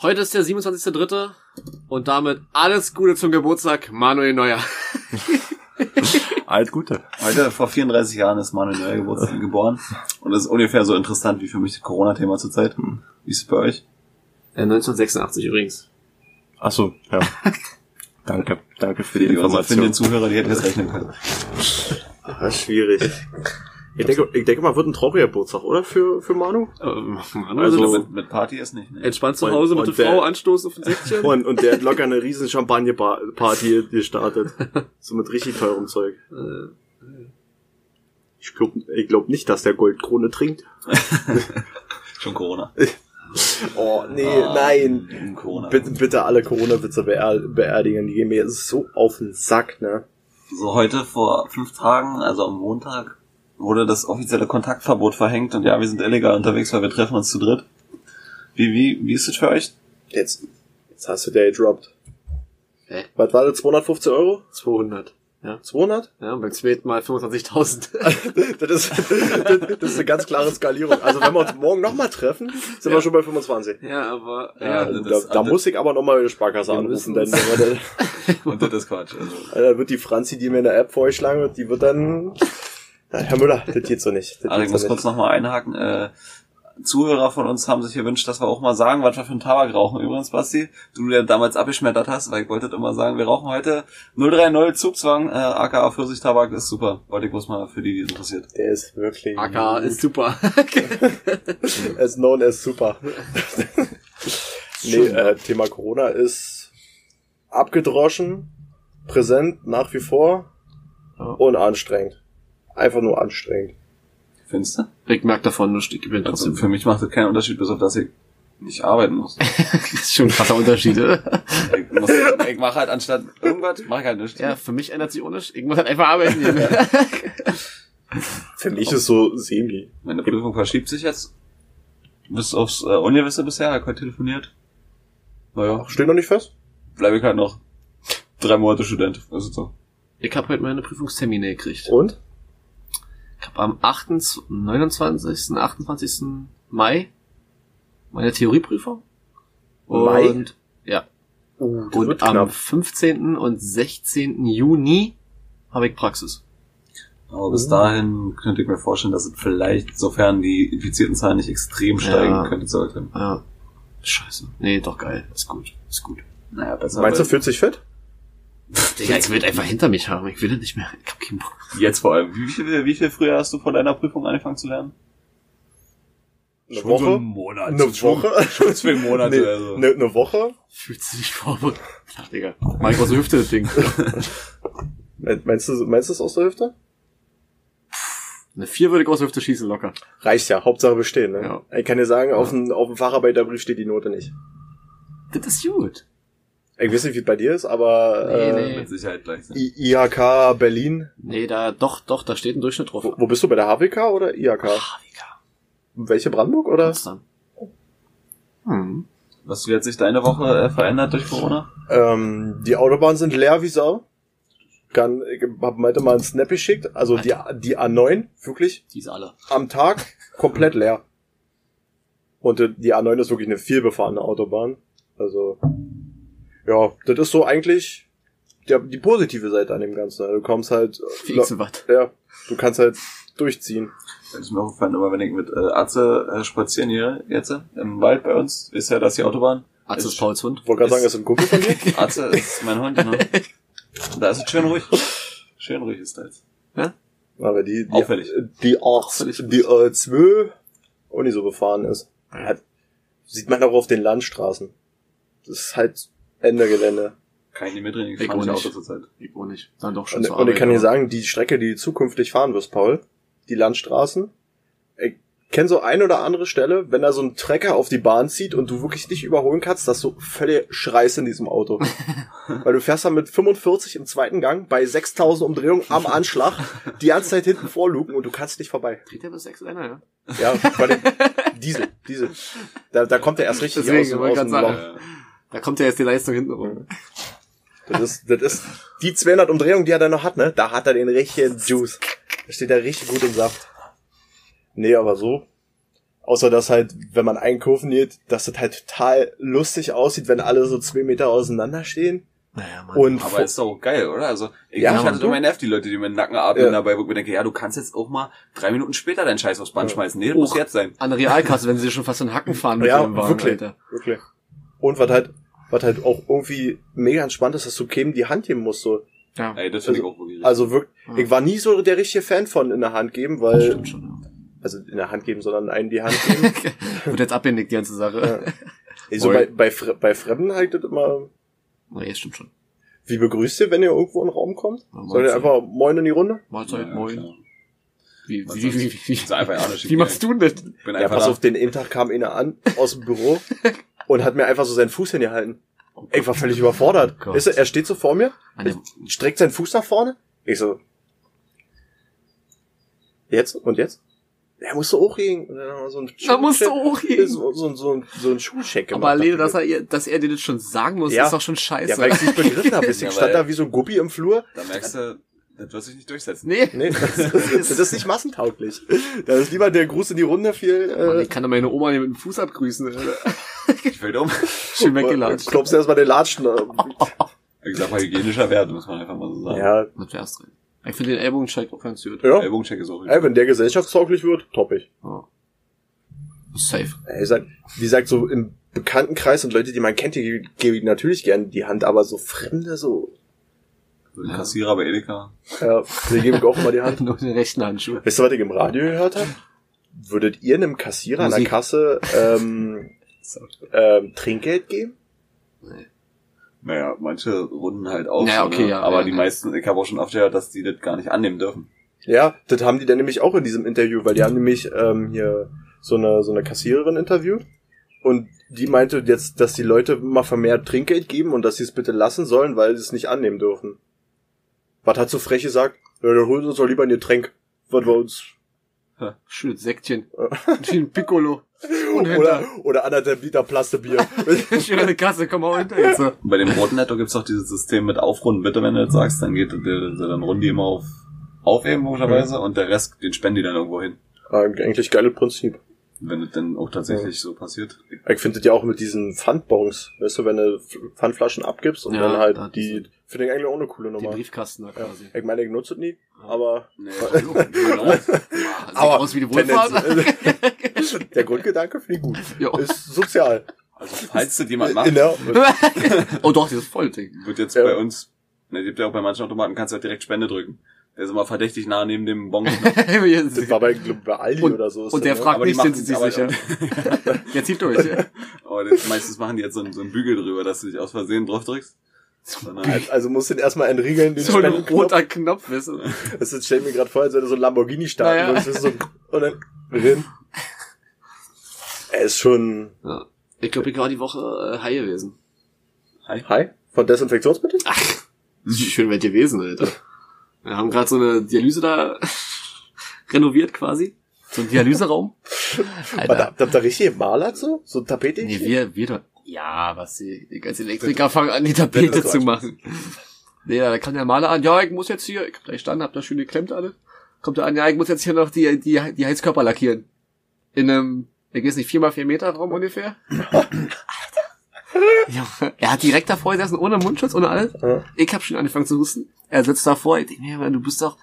Heute ist der 27.3. und damit alles Gute zum Geburtstag, Manuel Neuer. Alt Gute. Heute vor 34 Jahren ist Manuel Neuer Geburtstag geboren. Und das ist ungefähr so interessant wie für mich das Corona-Thema zurzeit. Wie ist es bei euch? Äh, 1986 übrigens. Ach so, ja. danke, danke für die Die unsere Information. finden Zuhörer, die hätten das rechnen können. Ah, schwierig. Ich denke, ich denke mal, wird ein trauriger Geburtstag, oder? Für, für Manu? Ähm, Manuel, Also also, mit, mit Party ist nicht. Ne? entspannt zu und- Hause mit und der Frau anstoßen auf den Säckchen. Und, und der hat locker eine riesen Champagner-Party gestartet. So mit richtig teurem Zeug. Ich glaube ich glaub nicht, dass der Goldkrone trinkt. Schon Corona. Oh, nee, Ah, nein. Corona. Bitte, bitte alle Corona-Witze beer beerdigen. Die gehen mir so auf den Sack, ne? So heute vor fünf Tagen, also am Montag, wurde das offizielle Kontaktverbot verhängt und ja, wir sind illegal unterwegs, weil wir treffen uns zu dritt. Wie, wie, wie ist es für euch? Jetzt, jetzt hast du der gedroppt. Hä? Was war das? 250 Euro? 200. Ja. 200? Ja, und beim zweiten Mal 25.000. Das ist, das, das ist eine ganz klare Skalierung. Also wenn wir uns morgen nochmal treffen, sind wir schon bei 25. ja, aber, Ja, ja, das- da, da das- muss ich aber nochmal die Sparkasse anrufen, denn Und das ist Quatsch. Also, da, da wird die Franzi, die mir eine App vorgeschlagen wird, die wird dann... Ja, Herr Müller, das geht so nicht. Das also ich muss so kurz nochmal einhaken. Äh, Zuhörer von uns haben sich gewünscht, dass wir auch mal sagen, was wir für einen Tabak rauchen. Übrigens, Basti, du der damals abgeschmettert hast, weil ich wollte immer sagen, wir rauchen heute 030 Zugzwang, äh, aka Pfirsichtabak ist super. Wollte ich bloß mal für die, die es interessiert. Der ist wirklich... AK ist super. as known as super. nee, äh, Thema Corona ist abgedroschen, präsent nach wie vor Ja. und anstrengend. Einfach nur anstrengend. Findest du? ich merke davon nur ich bin Also trotzdem. für mich macht das keinen Unterschied, bis auf dass ich nicht arbeiten muss. Das ist schon ein krasser Unterschied, oder? Ich, muss, ich mache halt anstatt irgendwas, mache ich halt nichts. Ja, für mich ändert sich ohne Ich muss halt einfach arbeiten. Für mich ist so semi. Meine Prüfung verschiebt sich jetzt bis aufs äh, Ungewisse bisher, hab heute telefoniert. Naja, Steht noch nicht fest? bleibe ich halt noch drei Monate Student. Das ist so. Ich habe heute meine Prüfungstermine gekriegt. Und? Ich habe am 8., 29., 28. Mai meine Theorieprüfung. Mai? Und, ja. Uh, das Und am knapp. 15. und 16. Juni habe ich Praxis. Aber bis dahin könnte ich mir vorstellen, dass es vielleicht, sofern die infizierten Zahlen nicht extrem steigen, Ja. könnte sollte. Ja. Scheiße. Nee, doch geil. Ist gut. Ist gut. Naja, besser. Meinst du, fühlt sich fit? Digga, ich will einfach hinter mich haben. Ich will das nicht mehr. Ich hab keinen Bock. Jetzt vor allem. Wie viel, wie viel früher hast du vor deiner Prüfung angefangen zu lernen? Eine Woche? Monat. Eine Woche? Schon zwei Monate. Nee, also. eine, eine Woche? Fühlt sich nicht vorbereitet. Ach, Digga. Mach ich aus der Hüfte das Ding. Me- Meinst du, meinst du es aus der Hüfte? Eine 4 würde ich aus der Hüfte schießen locker. Reicht ja, Hauptsache bestehen, ne? Ja. Ich kann dir sagen, auf dem, auf dem Facharbeiterbrief steht die Note nicht. Das ist gut. Ich weiß nicht, wie es bei dir ist, aber Nee, äh, nee. Mit Sicherheit gleich. sein. I- IHK Berlin. Nee, da, doch, doch, da steht ein Durchschnitt drauf. Wo, wo bist du bei der HWK oder IHK? Digga. Welche Brandenburg oder? Potsdam. Hm. Was wie hat sich deine Woche äh, verändert durch Corona? Ähm, die Autobahnen sind leer wie Sau. Kann, ich hab heute mal einen Snap geschickt. Also die, die A9, wirklich, Die ist alle. am Tag komplett leer. Und äh, die A9 ist wirklich eine vielbefahrene Autobahn. Also, ja, das ist so eigentlich der, die positive Seite an dem Ganzen. Du kommst halt, äh, Viel zu was. ja, du kannst halt durchziehen. Das ist mir aufgefallen, immer wenn ich mit äh, Atze äh, spazieren hier jetzt äh, im Wald bei uns, ist ja das die Autobahn. Arzt ist Ist- Pauls Hund. Wollte gerade Ist- sagen, das ist ein Kumpel von dir. Atze ist mein Hund, ne? Da ist es schön ruhig. Schön ruhig ist da jetzt. Aber die, die, Auffällig. die, Auffällig. die A2 auch nicht so befahren ist. Hat, sieht man auch auf den Landstraßen. Das ist halt Ende Gelände. Kann ich nicht mitreden, ich Ich fahre nicht. Auto zurzeit. Ich wohl nicht. Dann doch schon Und, zur und ich kann dir sagen, die Strecke, die du zukünftig fahren wirst, Paul, die Landstraßen, ich kenne so ein oder andere Stelle, wenn da so ein Trecker auf die Bahn zieht und du wirklich nicht überholen kannst, dass du völlig schreist in diesem Auto. Weil du fährst dann mit 45 im zweiten Gang bei 6000 Umdrehungen am Anschlag die ganze Zeit hinten vorluken und du kannst nicht vorbei. Dreht er bis sechs einer, ja? Ja, bei dem Diesel, Diesel. Da, da kommt er erst richtig Deswegen, aus, aus dem Loch. Da kommt ja jetzt die Leistung hinten rum. Das ist, das ist die 200 Umdrehungen, die er da noch hat, ne? Da hat er den richtigen Juice. Da steht er richtig gut im Saft. Nee, aber so. Außer dass halt, wenn man einen Kurven geht, dass das halt total lustig aussieht, wenn alle so zwei Meter auseinander stehen. Naja, Mann. Und Aber ist doch geil, oder? Also, ich, Ja, hatte immer nervt die Leute, die mir den Nacken atmen Ja. dabei, wo ich mir denke, ja, du kannst jetzt auch mal drei Minuten später deinen Scheiß aufs Band Ja. schmeißen. Nee, das muss Och. jetzt sein. An der Realkasse, wenn sie schon fast in Hacken fahren mit ja, ihrem Wagen, wirklich, Alter. wirklich. Und was halt, was halt auch irgendwie mega entspannt ist, dass du Kämen die Hand geben musst, so. Ja, Ey, das finde ich auch wirklich Also wirklich, Ja. ich war nie so der richtige Fan von in der Hand geben, weil, stimmt schon. Ja. also in der Hand geben, sondern einen die Hand geben. Wird jetzt abgenickt, die ganze Sache. Ich so Voll. bei, bei, Fre bei Fremden halt das immer, Nee, stimmt schon. wie begrüßt ihr, wenn ihr irgendwo in den Raum kommt? Ja, Soll ihr einfach moin in die Runde? Mahlzeit, Ja, moin. klar. Wie, wie, wie, wie, wie, ja nicht wie machst du denn das? Bin Ja, pass da. auf, den einen Tag kam einer an aus dem Büro und hat mir einfach so seinen Fuß hingehalten. Ich war völlig überfordert. Oh. Weißt du, er steht so vor mir, streckt seinen Fuß nach vorne. Ich so. Jetzt? Und jetzt? Er musste hochgehen. Und dann haben wir so einen da musst du Schuhcheck- hochgehen. So, so, so, so einen Schuhcheck Aber alleine, dass er, ihr- dass er dir das schon sagen muss, Ja. ist doch schon scheiße. Ja, weil ich nicht begriffen habe. Deswegen Ja, stand da wie so ein Guppi im Flur. Da merkst du, das wird sich nicht durchsetzen. nee. Nee, das ist, das ist nicht massentauglich. Da ist lieber der Gruß in die Runde viel. Mann, Äh, ich kann doch meine Oma nicht mit dem Fuß abgrüßen. Ich will um. Schön weggelatscht. Klopfst erstmal den Latschen. Ich sag mal, hygienischer Wert, muss man einfach mal so sagen. Ja, Das wär's drin. Ich finde den Ellbogencheck auch ganz gut. ja. Ellbogencheck ist auch Ey, wenn der gesellschaftstauglich wird, toppig. Ja. Safe. Ey, sagt, wie gesagt, so im Bekanntenkreis und Leute, die man kennt, die gebe ich natürlich gern die Hand, aber so Fremde, so, So ein Kassierer bei Edeka. ja, die gebe ich auch immer die Hand. Nur den rechten Handschuh. Weißt du, was ich im Radio gehört habe? Würdet ihr einem Kassierer an der Musik. Kasse ähm, ähm, Trinkgeld geben? Naja, manche runden halt auf. Ja, so, okay, ne? ja, Aber ja, die ja. meisten, ich habe auch schon oft gehört, dass die das gar nicht annehmen dürfen. Ja, das haben die dann nämlich auch in diesem Interview, weil die haben nämlich ähm, hier so eine so eine Kassiererin interviewt und die meinte jetzt, dass die Leute mal vermehrt Trinkgeld geben und dass sie es bitte lassen sollen, weil sie es nicht annehmen dürfen. Was hat so frech gesagt? Ja, dann holen sie uns doch lieber ein Getränk, was wir uns Schönes Säckchen. Schön Piccolo. Oder oder anderthalb Liter Plastebier. Schön die Kasse, komm mal hinter jetzt. Bei dem Brotnetto gibt's auch dieses System mit Aufrunden. Bitte, wenn du das sagst, dann geht, dann runden die immer auf aufheben, logischerweise, und der Rest, den spenden die dann irgendwo hin. Ah, Eigentlich geiles Prinzip. Wenn das dann auch tatsächlich so passiert. Ich finde das ja auch mit diesen Pfandbons, weißt du, wenn du Pfandflaschen abgibst und Ja, dann halt die, finde ich eigentlich auch eine coole Den Nummer. Briefkasten da Ja. quasi. Ich meine, ich nutze es nie, aber Nee, genau. Sieht Aber aus wie die Wohlfahrt. Der Grundgedanke finde ich gut. Ja. Ist sozial. Also, falls das jemand macht, der, oh doch, dieses Vollding. wird jetzt Ja. bei uns, ne, gibt ja auch bei manchen Automaten, kannst du halt direkt Spende drücken. Der ist immer verdächtig nah neben dem Bon. das war bei, glaub, bei Aldi und, oder so. und der das, ne? fragt die nicht, sind sie sich sicher. Der zieht durch. Ja. Aber das, meistens machen die jetzt so, so einen Bügel drüber, dass du dich aus Versehen drauf drückst. Sondern halt, Also musst du den erstmal entriegeln, den So ein roter Knopf, du. Das ist, stell mir gerade vor, als wenn du so ein Lamborghini starten Naja. würdest. das ist So, und dann drin. Er ist schon Ja. Ich glaube, ich war die Woche äh, high gewesen. Hi? Von Desinfektionsmitteln? Das ist schön weit gewesen, Alter. Wir haben gerade so eine Dialyse da renoviert quasi. So ein Dialyseraum. Warte, Alter. habt ihr da richtig gemalert so? So Tapete? Nee, wir, wir doch. Ja, was die, die ganzen Elektriker fangen an, die Tapete zu machen. Nee, da kam der Maler an, ja, ich muss jetzt hier, ich hab da gestanden, hab da schön geklemmt alle. Kommt er an, ja, ich muss jetzt hier noch die, die, die Heizkörper lackieren. In einem, ich weiß nicht, vier mal vier Meter Raum ungefähr. Ja, er hat direkt davor gesessen, ohne Mundschutz, ohne alles. Ja. Ich hab schon angefangen zu husten. Er sitzt davor, ich denke mir, du bist doch,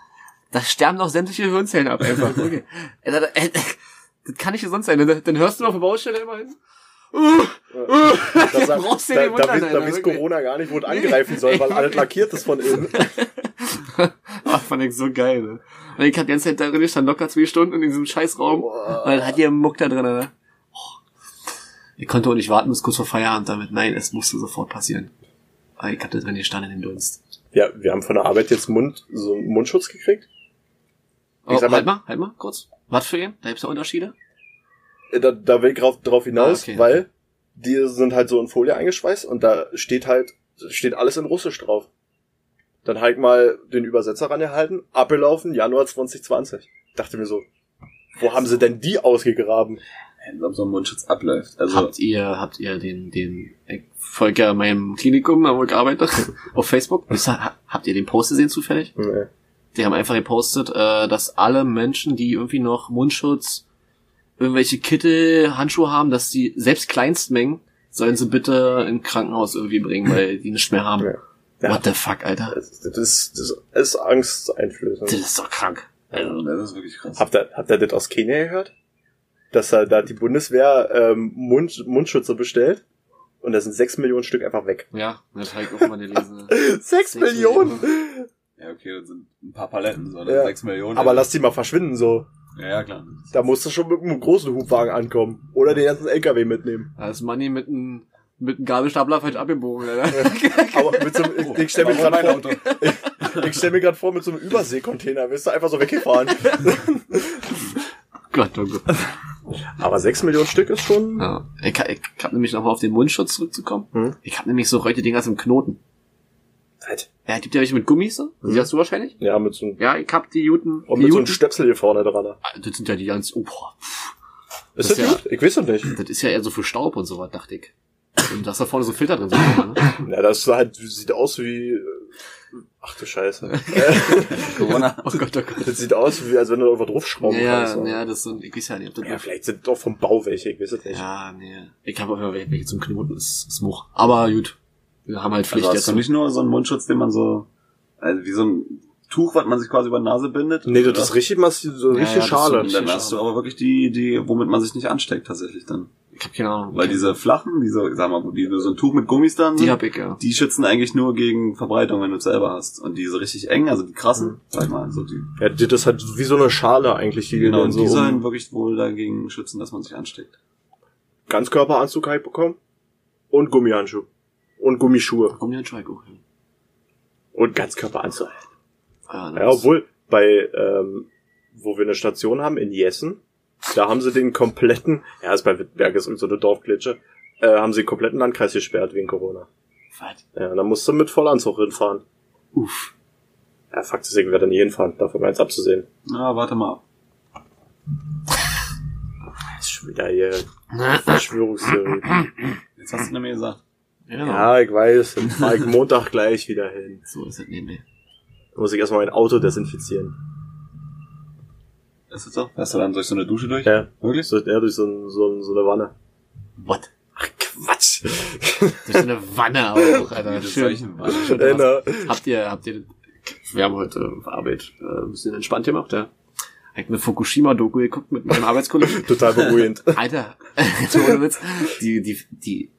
da sterben doch sämtliche Hirnzellen ab einfach. Okay. Sagt, äh, das kann nicht sonst sein. Dann, dann hörst du auf der Baustelle immerhin. Da, sagt- brauchst dir da, nicht da, wundern, weiß- da Alter, weiß wirklich. Corona gar nicht, wo es angreifen soll, weil alles lackiert ist von innen. Ach, fand ich so geil, ne? Und ich hab die ganze Zeit da drin, ich stand locker zwei Stunden in diesem Scheißraum. Und dann hat ihr Muck da drin, ne? Oh. Ich konnte auch nicht warten bis kurz vor Feierabend damit. Nein, es musste sofort passieren. Aber ich hab da drin gestanden in den Dunst. Ja, wir haben von der Arbeit jetzt Mund, so einen Mundschutz gekriegt. Oh, sag mal- halt mal, halt mal, kurz. Was für ihn? Da gibt's ja Unterschiede? Äh, Da, da will ich drauf, drauf hinaus, Ah, okay. weil die sind halt so in Folie eingeschweißt und da steht halt, steht alles in Russisch drauf. Dann halt mal den Übersetzer rangehalten, abgelaufen, Januar 2020. Dachte mir so, wo haben sie denn die ausgegraben? ob so ein Mundschutz abläuft. Also, Habt ihr, habt ihr den, den, ich folge ja meinem Klinikum, wo ich arbeite, auf Facebook. Habt ihr den Post gesehen zufällig? Nee. Die haben einfach gepostet, äh, dass alle Menschen, die irgendwie noch Mundschutz irgendwelche Kittel, Handschuhe haben, dass die selbst Kleinstmengen sollen sie bitte in ein Krankenhaus irgendwie bringen, weil die nichts mehr haben. Ja. What the fuck, Alter? Das, das, ist, das ist angsteinflößend. Das ist doch krank. Also, Das ist wirklich krass. Habt ihr, habt ihr das aus Kenia gehört? Dass da, da die Bundeswehr ähm, Mund, Mundschütze bestellt und da sind sechs Millionen Stück einfach weg. ja, das habe ich auch mal gelesen. Sechs Sechs Millionen? Ja, okay, das sind ein paar Paletten, so, ne? Ja. Sechs Millionen. Aber lass die mal verschwinden so. Ja, ja, klar. Da musst du schon mit einem großen Hubwagen ankommen. Oder den ganzen LKW mitnehmen. Da ist Money mit einem mit einem Gabelstapler falsch abgebogen, Alter. Aber mit so einem, ich, ich stell mir gerade vor, Auto? ich, ich stell mir gerade vor, mit so einem Überseekontainer wirst du einfach so weggefahren. Gott, oh Gott. Aber sechs Millionen Stück ist schon, Ja. Ich, ich hab nämlich nochmal auf den Mundschutz zurückzukommen. Hm? Ich hab nämlich so heute Dinger im Knoten. Halt. Ja, gibt ja welche mit Gummis so. Die hast du wahrscheinlich? ja, mit so einem, Ja, ich hab die Juten. und die mit so einem Juten. Stöpsel hier vorne dran. Ah, das sind ja die ganz, oh, boah. Ist Das das, ist ja- gut? Ich weiß es nicht. Das ist ja eher so für Staub und sowas, dachte ich. Und dass da vorne so Filter drin sind. Ne? Ja, das halt, sieht aus wie, äh, ach du Scheiße. Corona. Oh Gott, oh Gott. Das sieht aus wie, als wenn du irgendwas draufschrauben Ja, kannst. ja, ja, das ist so ein, ich weiß ja nicht, ob das Ja, vielleicht sind doch vom Bau welche, ich weiß es nicht. Ja, nee. Ich habe aber welche welche zum Knoten, ist, ist Much. Aber gut. Wir haben halt Pflicht Also hast du nicht nur so einen Mundschutz, den man so, also wie so ein Tuch, was man sich quasi über die Nase bindet? Nee, das oder? ist richtig massiv, so eine Ja, richtige ja, Schale. dann hast du aber wirklich die, die, womit man sich nicht ansteckt tatsächlich dann. Ich hab keine Ahnung. Weil diese flachen, diese, sag mal, wo die so ein Tuch mit Gummis dann die hab ich, ja. die schützen eigentlich nur gegen Verbreitung, wenn du es selber hast. Und diese richtig eng, also die krassen, sag mal, so die, Ja, das ist halt wie so eine Schale eigentlich, die genau, und so die sollen um wirklich wohl dagegen schützen, dass man sich ansteckt. Ganzkörperanzug halt bekommen. Und Gummihandschuhe. Und Gummischuhe. Schweig hoch. Und Ganzkörperanzug. Ja, Ja, obwohl, bei, ähm, wo wir eine Station haben, in Jessen, da haben sie den kompletten, ja, ist bei Wittberg ist so eine Dorfklitsche, äh, haben sie den kompletten Landkreis gesperrt wegen Corona. Was? Ja, dann musst du mit Vollanzug hinfahren. Uff. Ja, Fakt ist, ich werde da nie hinfahren, davon ganz abzusehen. Na, warte mal. Das ist schon wieder hier Verschwörungstheorie. Jetzt hast du nämlich gesagt. Ja, Ja, ich weiß, dann fahr ich Montag gleich wieder hin. so ist es mehr. Dann muss ich erstmal mein Auto desinfizieren. Ist das so? Fährst du dann durch so eine Dusche durch? Ja, Wirklich? so, ja durch so, ein, so, so eine Wanne. What? Ach, Quatsch. Durch so eine Wanne auch, Alter. Das Schön. War- Schön na, Habt ihr, habt ihr, wir haben heute auf Arbeit äh, ein bisschen entspannt gemacht, ja. Ich hab eine Fukushima-Doku geguckt mit meinem Arbeitskollegen. total beruhigend. Alter, die, die, die,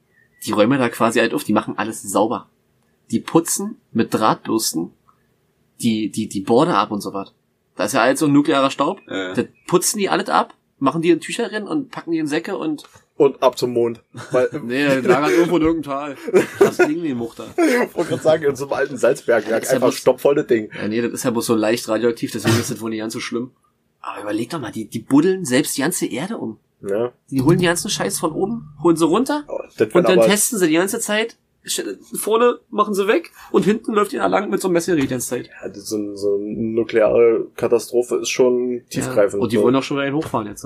die räumen da quasi halt auf, die machen alles sauber. Die putzen mit Drahtbürsten die, die, die Borde ab und so was. Da ist ja alles so ein nuklearer Staub. Äh, Da putzen die alles ab, machen die in Tücher rein und packen die in Säcke und, Und ab zum Mond. Weil, nee, lagern irgendwo in irgendeinem Tal. Das liegen die Muchter. ich wollte gerade sagen, in so einem alten Salzbergwerk, ist ja einfach bloß- stoppvolles Ding. Ja, nee, das ist ja bloß so leicht radioaktiv, deswegen ist das wohl nicht ganz so schlimm. Aber überleg doch mal, die, die buddeln selbst die ganze Erde um. Ja. Die holen die ganzen Scheiß von oben, holen sie runter Das und dann testen sie die ganze Zeit. Vorne machen sie weg und hinten läuft da lang mit so einem Messgerät die ganze Zeit. ja, so, so eine nukleare Katastrophe ist schon tiefgreifend. Ja. Und die so. wollen auch schon wieder einen hochfahren jetzt.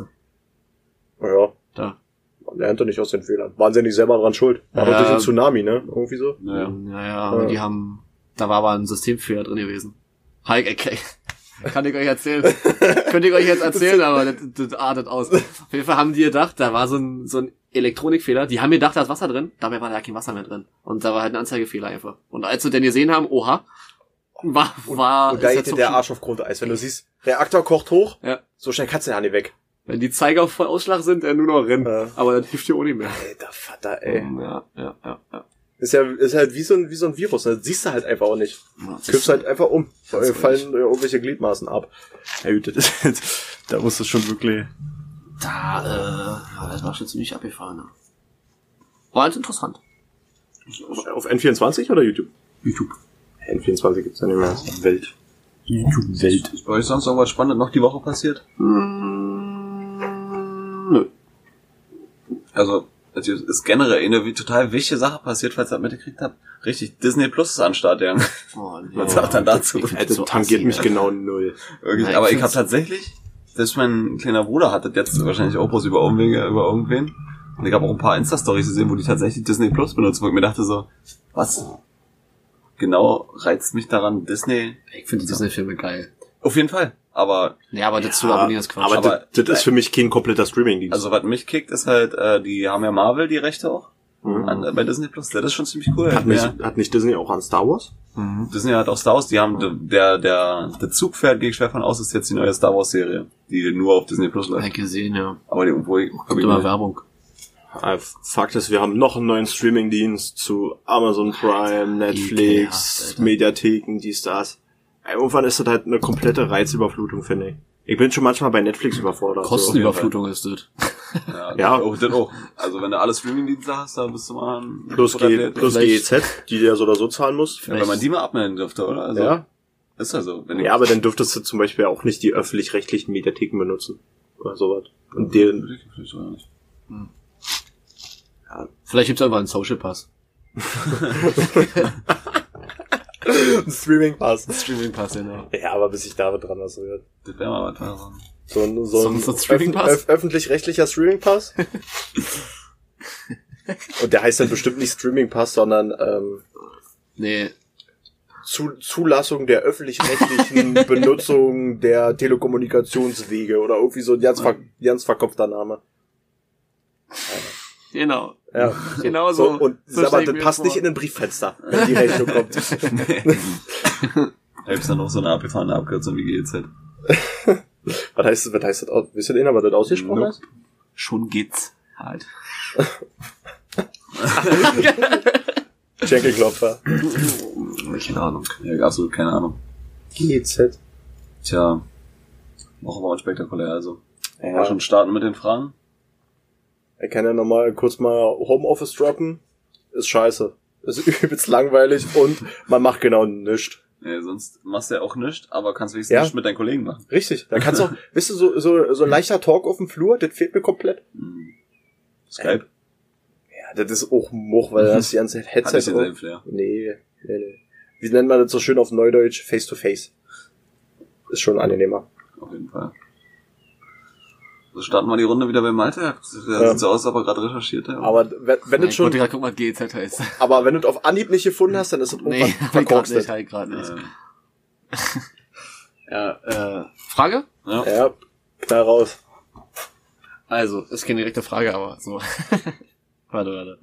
Ja, Da. man lernt doch nicht aus den Fehlern. Waren sie ja nicht selber dran schuld. War doch Ja. durch den Tsunami, ne? Irgendwie so. naja. Naja, aber Ja. die haben, da war aber ein Systemfehler drin gewesen. Hi, okay. Kann ich euch erzählen. Könnte ich euch jetzt erzählen, aber das, das artet aus. Auf jeden Fall haben die gedacht, da war so ein, so ein Elektronikfehler. Die haben gedacht, da ist Wasser drin. Dabei war da kein Wasser mehr drin. Und da war halt ein Anzeigefehler einfach. Und als sie denn gesehen haben, oha, war, war, Und da ist geht Zug der Arsch auf Grundeis. Wenn du siehst, Reaktor kocht hoch, Ja. so schnell kannst du ja nicht weg. Wenn die Zeiger voll Ausschlag sind, dann nur noch rennen. Ja. Aber das hilft dir auch nicht mehr. Alter Vater, ey. Ja, ja, ja, ja. Ist ja, ist halt wie so ein, wie so ein Virus. Ne? Das siehst du halt einfach auch nicht. ja Kippst halt einfach um. Fallen äh, irgendwelche Gliedmaßen ab. Ja, gut, das ist jetzt, da musst du schon wirklich. Da, äh, ja, das war schon ziemlich abgefahren. Ne? War halt interessant. Auf N24 oder YouTube? YouTube. N24 gibt's ja nicht mehr. Welt. YouTube-Welt. Ist bei euch sonst irgendwas Spannendes noch die Woche passiert? Hm, nö. Also, es ist generell eine wie total wichtige Sache passiert, falls ihr das mitgekriegt habt. Richtig, Disney Plus ist an Start, ja. Oh, nee. Was sagt er dazu? Ich das tangiert mich genau null. Wirklich, ich aber ich habe tatsächlich, selbst mein kleiner Bruder hat das jetzt wahrscheinlich auch bloß über Umwege, über irgendwen. Und ich habe auch ein paar Insta-Stories gesehen, wo die tatsächlich Disney Plus benutzen, wo ich mir dachte so, was genau reizt mich daran, Disney? Ich finde die Disney-Filme geil. Auf jeden Fall. Aber Ja, aber das zu Ja, abonnieren ist Quatsch. aber, Aber- das, das ist für mich kein kompletter Streaming-Dienst. also was mich kickt, ist halt, äh, die haben ja Marvel die Rechte auch Mhm. an, äh, bei Disney Plus. Das ist schon ziemlich cool. hat, nicht, ja. hat nicht Disney auch an Star Wars? Disney hat auch Star Wars, die haben der der der Zug fährt, gehe ich schwer von aus, ist jetzt die neue Star Wars Serie, die nur auf Disney Plus Hab läuft. ich gesehen, ja. Aber die, wo ich, Kommt immer Werbung. Ah, Fakt ist, wir haben noch einen neuen Streaming-Dienst zu Amazon Prime, Netflix, ekelhaft, Alter. Mediatheken, dies, das. Irgendwann ist das halt eine komplette Reizüberflutung, finde ich. Ich bin schon manchmal bei Netflix überfordert. Kostenüberflutung ist das. ja, Ja. Auch, das auch. Also wenn du alle Streaming-Dienste hast, dann bist du mal ein So. Plus, G, plus GEZ, die du ja so oder so zahlen musst. ja, wenn man die mal abmelden dürfte, oder? Also, Ja. Ist ja so. Ja, aber dann dürftest du zum Beispiel auch nicht die öffentlich-rechtlichen Mediatheken benutzen. Oder sowas. Und den, Vielleicht auch nicht. Vielleicht gibt's einfach einen Social Pass. Streaming Pass. Streaming Pass, genau. Ja, aber bis ich da dran was wird. Das wäre mal was. Also. So ein, so ein, So ein Streaming Pass? öff- öffentlich-rechtlicher Streaming Pass. Und der heißt dann bestimmt nicht Streaming Pass, sondern ähm, Nee, Zu Zulassung der öffentlich-rechtlichen Benutzung der Telekommunikationswege oder irgendwie so ein ganz, ver ganz verkopfter Name. Genau. Ja. Genau So, so. und so aber das passt vor. nicht in ein Brieffenster, wenn die Rechnung kommt. Da gibt's dann noch so eine abgefahrene Abkürzung wie GEZ. was heißt das, was heißt das aus? Wisst ihr denn, was das ausgesprochen Nope. ist? Schon geht's halt. Schenkelklopfer. Keine Ahnung. Ja, absolut keine Ahnung. GZ. Tja, machen wir mal spektakulär. Also, wollen wir Ja. schon starten mit den Fragen? Er kann ja nochmal kurz mal Homeoffice droppen. Ist scheiße. Ist übelst langweilig und man macht genau nichts. Nee, sonst machst du ja auch nichts, aber kannst wenigstens Ja. nichts mit deinen Kollegen machen. Richtig. Da kannst du auch, wisst du, so, so, so ein leichter Talk auf dem Flur, das fehlt mir komplett. Hm. Skype Ja, das ist auch Moch, weil das die ganze hat nicht Headset denselben. Flair. Nee, nee, nee. Wie nennt man das so schön auf Neudeutsch? Face to face. Ist schon angenehmer. Auf jeden Fall. So starten wir die Runde wieder bei Malte. Das Ja. sieht so aus, als ob er gerade recherchiert hat. Aber wenn, du schon, wollte gerade gucken, was GZ heißt. aber wenn du auf Anhieb nicht gefunden hast, dann ist es Nee, grad verkorkst. nicht, halt grad nicht. Äh, Ja, äh, Frage? ja. Ja, knall raus. Also, ist keine direkte Frage, aber so. warte, warte.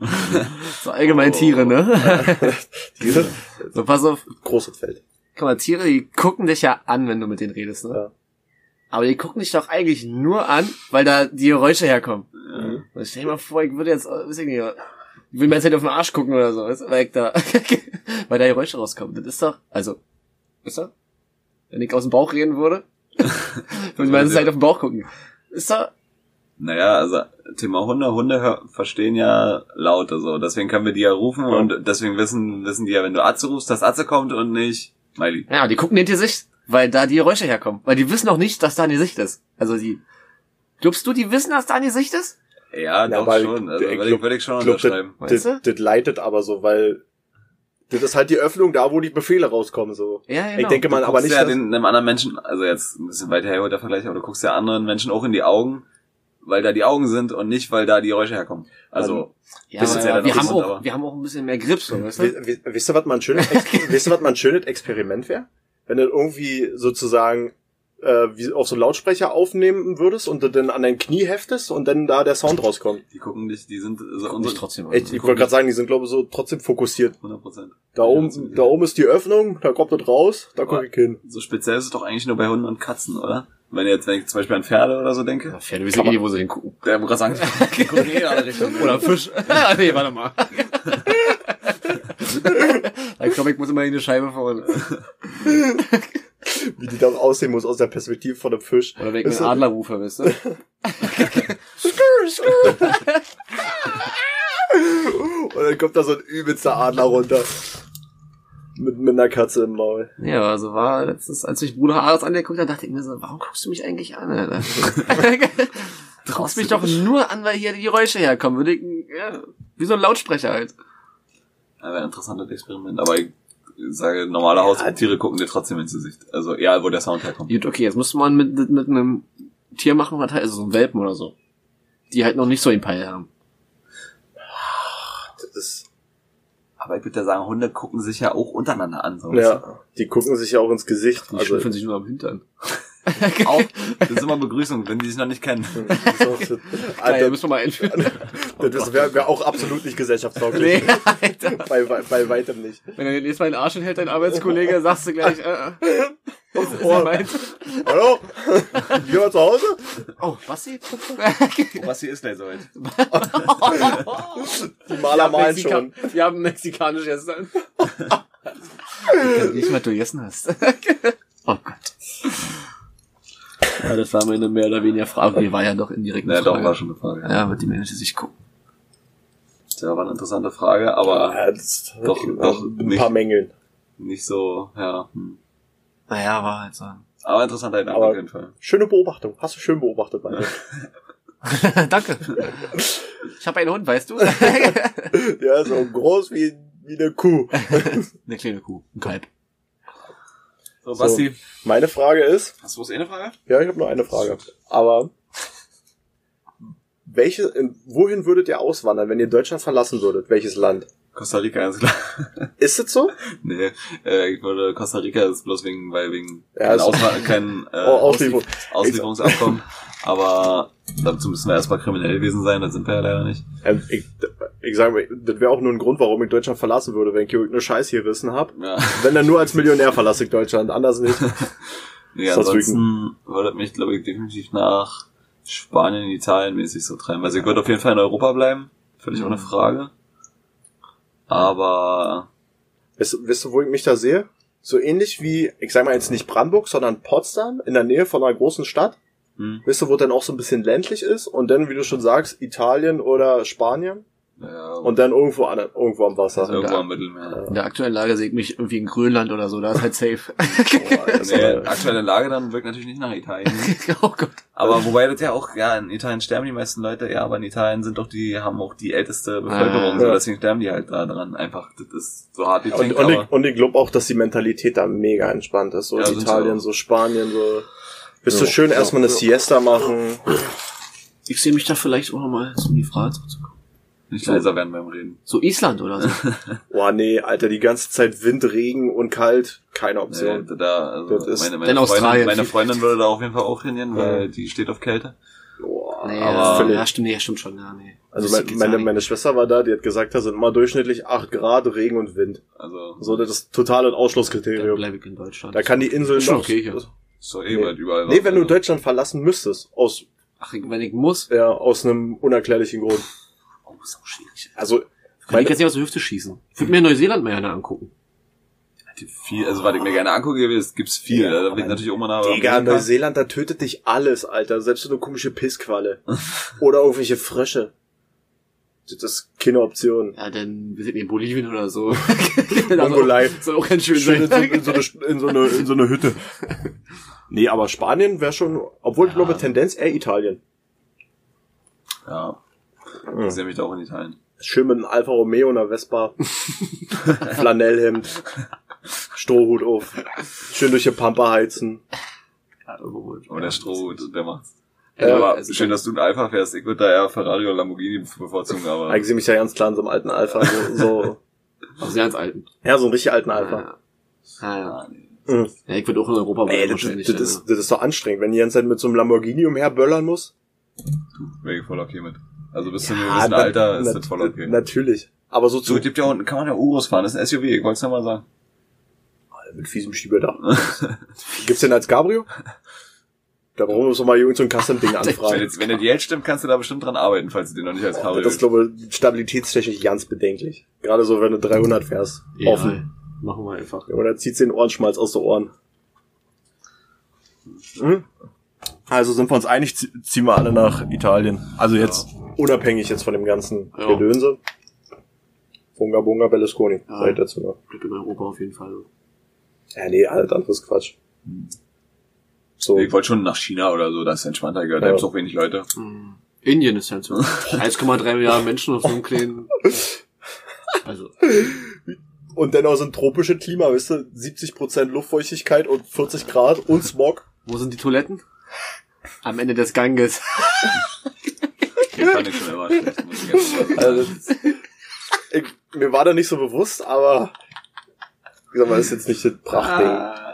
So allgemein Tiere, ne? Diese so, pass auf. großes Feld. Guck mal, Tiere, die gucken dich ja an, wenn du mit denen redest, ne? Ja. Aber die gucken dich doch eigentlich nur an, weil da die Geräusche herkommen. Mhm. Und stell dir mal vor, ich würde jetzt, weiß ich nicht, ich will mir jetzt halt auf den Arsch gucken oder so, weißt du, weil ich da, weil da Geräusche rauskommen. Das ist doch, also, ist doch, wenn ich aus dem Bauch reden würde, würde ich meine Zeit auf den Bauch gucken. Ist doch, Naja, also Thema Hunde. Hunde verstehen ja Laute so. Deswegen können wir die ja rufen und deswegen wissen, wissen die ja, wenn du Atze rufst, dass Atze kommt und nicht Miley. ja, die gucken in die Sicht, weil da die Geräusche herkommen. Weil die wissen auch nicht, dass da eine Sicht ist. Also die, glaubst du, die wissen, dass da eine Sicht ist? Ja, Ja, doch schon. Also ich würde glaub- ich, würde ich schon glaub, unterschreiben. das, das, du? das leitet aber so, weil das ist halt die Öffnung da, wo die Befehle rauskommen, so. Ja, genau. Ich denke mal, Du aber guckst nicht, ja dass, den, einem anderen Menschen, also jetzt ein bisschen weiter herholt der Vergleich, aber du guckst ja anderen Menschen auch in die Augen, weil da die Augen sind und nicht, weil da die Geräusche herkommen. Also, ja, das ist ja wir, haben auch, aber- wir haben auch ein bisschen mehr Grips, so, weißt du? wisst ihr, was mal ein schönes, Ex wisst ihr, was mal ein schönes Experiment wäre? Wenn du irgendwie sozusagen äh, wie auf so einen Lautsprecher aufnehmen würdest und du dann an dein Knie heftest und dann da der Sound rauskommt. die gucken dich, die sind so unsere, trotzdem an. Ich, ich wollte gerade sagen, die sind glaube ich so trotzdem fokussiert. 100 Prozent. Da oben, da oben ist die Öffnung, da kommt das raus, da guck ich hin. So speziell ist es doch eigentlich nur bei Hunden und Katzen, oder? Wenn jetzt, wenn ich zum Beispiel an Pferde oder so denke, Ja, Pferde wissen eh nicht, wo sie hingucken. der muss gerade sagen, die gucken eh in alle Richtungen. Oder Fisch. ah, nee, warte mal. ich glaube, ich muss immer in die Scheibe vorne. Wie die dann aussehen muss aus der Perspektive von einem Fisch. Oder wenn ich Ist einen so- Adler rufe, weißt du? Und dann kommt da so ein übelster Adler runter. Mit, mit einer Katze im Maul. Ja, also war letztens, als ich Bruder Ares angeguckt habe, dachte ich mir so, warum guckst du mich eigentlich an, Alter? du guckst mich doch nur an, weil hier die Geräusche herkommen. Würde ich, ja, wie so ein Lautsprecher halt. Ja, wäre ein interessantes Experiment. Aber ich sage, normale Haustiere gucken dir trotzdem ins Gesicht. Also egal, wo der Sound herkommt. Gut, okay, jetzt müsste man mit, mit, mit einem Tier machen, was halt, also so ein Welpen oder so. Die halt noch nicht so einen Peil haben. Das ist, Aber ich würde ja sagen, Hunde gucken sich ja auch untereinander an. So. Ja, die gucken sich ja auch ins Gesicht. Die Also, schnüffeln sich nur am Hintern. Auch, das ist immer Begrüßung, wenn die sich noch nicht kennen. so, Geil, Alter, müssen wir mal einführen. das wäre wär auch absolut nicht gesellschaftstauglich. nee, Alter. Bei, bei, bei weitem nicht. Wenn er jetzt mal den Arsch hinhält, dein Arbeitskollege, sagst du gleich, äh, äh, was ist Oh. Hallo? Gehen wir zu Hause? Oh, Basti? Was hier ist gleich soweit. Die Maler malen Mexika- schon. Wir haben mexikanisch Essen. Ich kann nicht, was du gegessen hast. oh Gott. Ja, das war meine mehr oder weniger Frage. Die war ja doch indirekt eine Ja, doch, Frage. war schon eine Frage. Ja, wird die Menschen sich gucken. Ja, war eine interessante Frage, aber Ja, das Doch, doch, ein nicht. paar Mängeln. nicht so, ja. Hm. Naja, war halt so. Aber interessanter Gedanke auf jeden Fall. Schöne Beobachtung. Hast du schön beobachtet, meine. Danke. Ich habe einen Hund, weißt du? Ja, so groß wie, wie eine Kuh. Eine kleine Kuh, ein Kalb. So, Basti, Meine Frage ist, hast du was eh eine Frage? ja, ich habe nur eine Frage. Aber welche, in, wohin würdet ihr auswandern, wenn ihr Deutschland verlassen würdet? Welches Land? Costa Rica, ganz klar. Ist es so? nee, äh, ich würde Costa Rica ist bloß wegen, weil wegen Ja, kein, Ausla kein äh, Oh, Auslieferung. Auslieferungsabkommen. Aber dazu müssen wir erstmal kriminell gewesen sein, das sind wir ja leider nicht. Ähm, ich, ich sage mal, das wäre auch nur ein Grund, warum ich Deutschland verlassen würde, wenn ich irgendeine Scheiß hier rissen hab. Ja. Wenn dann nur als Millionär verlasse ich Deutschland, anders nicht. Nee, das ansonsten würde mich, glaube ich, definitiv nach Spanien, Italien mäßig so treiben. Also ich würde auf jeden Fall in Europa bleiben, völlig ohne Frage. Aber Weißt, du- weißt du, wo ich mich da sehe? So ähnlich wie, ich sag mal jetzt nicht Brandenburg, sondern Potsdam, in der Nähe von einer großen Stadt. Hm, Weißt du, wo dann auch so ein bisschen ländlich ist und dann, wie du schon sagst, Italien oder Spanien ja, und dann irgendwo an, irgendwo am Wasser. also irgendwo am Mittelmeer. In der aktuellen Lage sehe ich mich irgendwie in Grönland oder so, da ist halt safe. Boah, Nee, aktuelle Lage dann wirkt natürlich nicht nach Italien. oh Gott. Aber wobei das ja auch, ja, in Italien sterben die meisten Leute, ja, aber in Italien sind doch die, haben auch die älteste Bevölkerung, Ah, so ja. deswegen sterben die halt da dran. Einfach, das ist so hart wie und, klingt, und, ich, aber und ich glaube auch, dass die Mentalität da mega entspannt ist. So Ja, Italien, so Spanien, so. Bist du Ja, schön ja, erstmal eine ja. Siesta machen. Ich sehe mich da vielleicht auch nochmal, um die Frage zurückzukommen. nicht leiser werden beim Reden. So Island oder so. Boah, nee, Alter, die ganze Zeit Wind, Regen und kalt. Keine Nee, Option. da, also Das ist- meine, meine, Freundin, Australien. meine Freundin würde da auf jeden Fall auch trainieren, weil die steht auf Kälte. Boah, Nee, aber- ja, ja, stimmt, nee, stimmt schon, ja, nee. Also Das meine, meine, Schwester war da, die hat gesagt, da sind immer durchschnittlich 8 Grad, Regen und Wind. Also, So, das ist total ein Ausschlusskriterium. bleibe ich in Deutschland. Da kann die Insel Schon noch... okay hier. Ist doch eh Nee. bald überall. Nee, wenn du Also, Deutschland verlassen müsstest, aus, Ach, wenn ich muss. ja, aus einem unerklärlichen Grund. Oh, ist auch schwierig. Also, Kann ich jetzt nicht aus der Hüfte schießen. Ich würde mir Neuseeland mal gerne angucken. die viel, also, was ich mir gerne angucke, es gibt's viel. Ja, da will ich natürlich auch mal nach Digga. Neuseeland, da tötet dich alles, Alter. Selbst so eine komische Pissqualle. Oder irgendwelche Frösche. Das ist keine Option. Ja, dann wir sind in Bolivien oder so. Mongolei. Soll auch ganz schön Schön sein. in so, in, so eine, in, so eine, in so eine Hütte. Nee, aber Spanien wäre schon, obwohl ich glaube, Tendenz eher Italien. Ja, Mhm. ich sehe mich da auch in Italien. Schön mit einem Alfa Romeo und einer Vespa. Flanellhemd. Strohhut auf. Schön durch die Pampa heizen. Ja. Aber der Stroh, der macht's. Ja, aber also- schön, dass du ein Alpha fährst. Ich würde da eher Ferrari oder Lamborghini bevorzugen, aber Eigentlich sehe mich ja ganz klar in so einem alten Alpha. So, so Auch sehr als Alten. ja, so einen richtig alten Alpha. Ja, ja. ja. Ah, nee. Mhm. ja ich würde auch in Europa Ey, bleiben das, wahrscheinlich. das, ist, das ist doch anstrengend, wenn die ganze Zeit mit so einem Lamborghini umherböllern muss. wäre ich voll okay mit. Also bis zu Ja, einem gewissen na- Alter ist das voll okay. Natürlich. Aber so So, zu, gibt ja unten, kann man ja Urus fahren, das ist ein SUV, ich wollte es ja mal sagen. mit fiesem Schiebedach. Gibt's den als Cabrio? Da brauchen wir uns doch mal irgend so ein Custom-Ding Wenn, anfragen. jetzt, wenn der Geld stimmt, kannst du da bestimmt dran arbeiten, falls du den noch nicht als Cabrio Das ist, glaube ich, stabilitätstechnisch ganz bedenklich. Gerade so, wenn du 300 fährst. Ja, Offen. Machen wir einfach. Oder zieht den Ohrenschmalz aus den Ohren. Hm? Also sind wir uns einig, zie- ziehen wir alle nach Italien. Also jetzt unabhängig jetzt von dem ganzen Ja. Gedönse. Bunga Bunga Berlusconi. Ja. Ich dazu noch. Bleib in Europa auf jeden Fall. Ja, nee, alles anderes Quatsch. So. Ich wollte schon nach China oder so, das ist entspannter, da Ja. gibt's auch wenig Leute. Hm. Indien ist halt so. 1,3 Milliarden Menschen auf so einem kleinen. Also, Und dennoch sind tropische Klima, weißt du, 70% Luftfeuchtigkeit und 40 Grad und Smog. wo sind die Toiletten? Am Ende des Ganges. Den fand ich schon immer schlecht. muss ich. Also, ich, mir war da nicht so bewusst, aber ich sag mal, das ist jetzt nicht das Prachtding. Ah.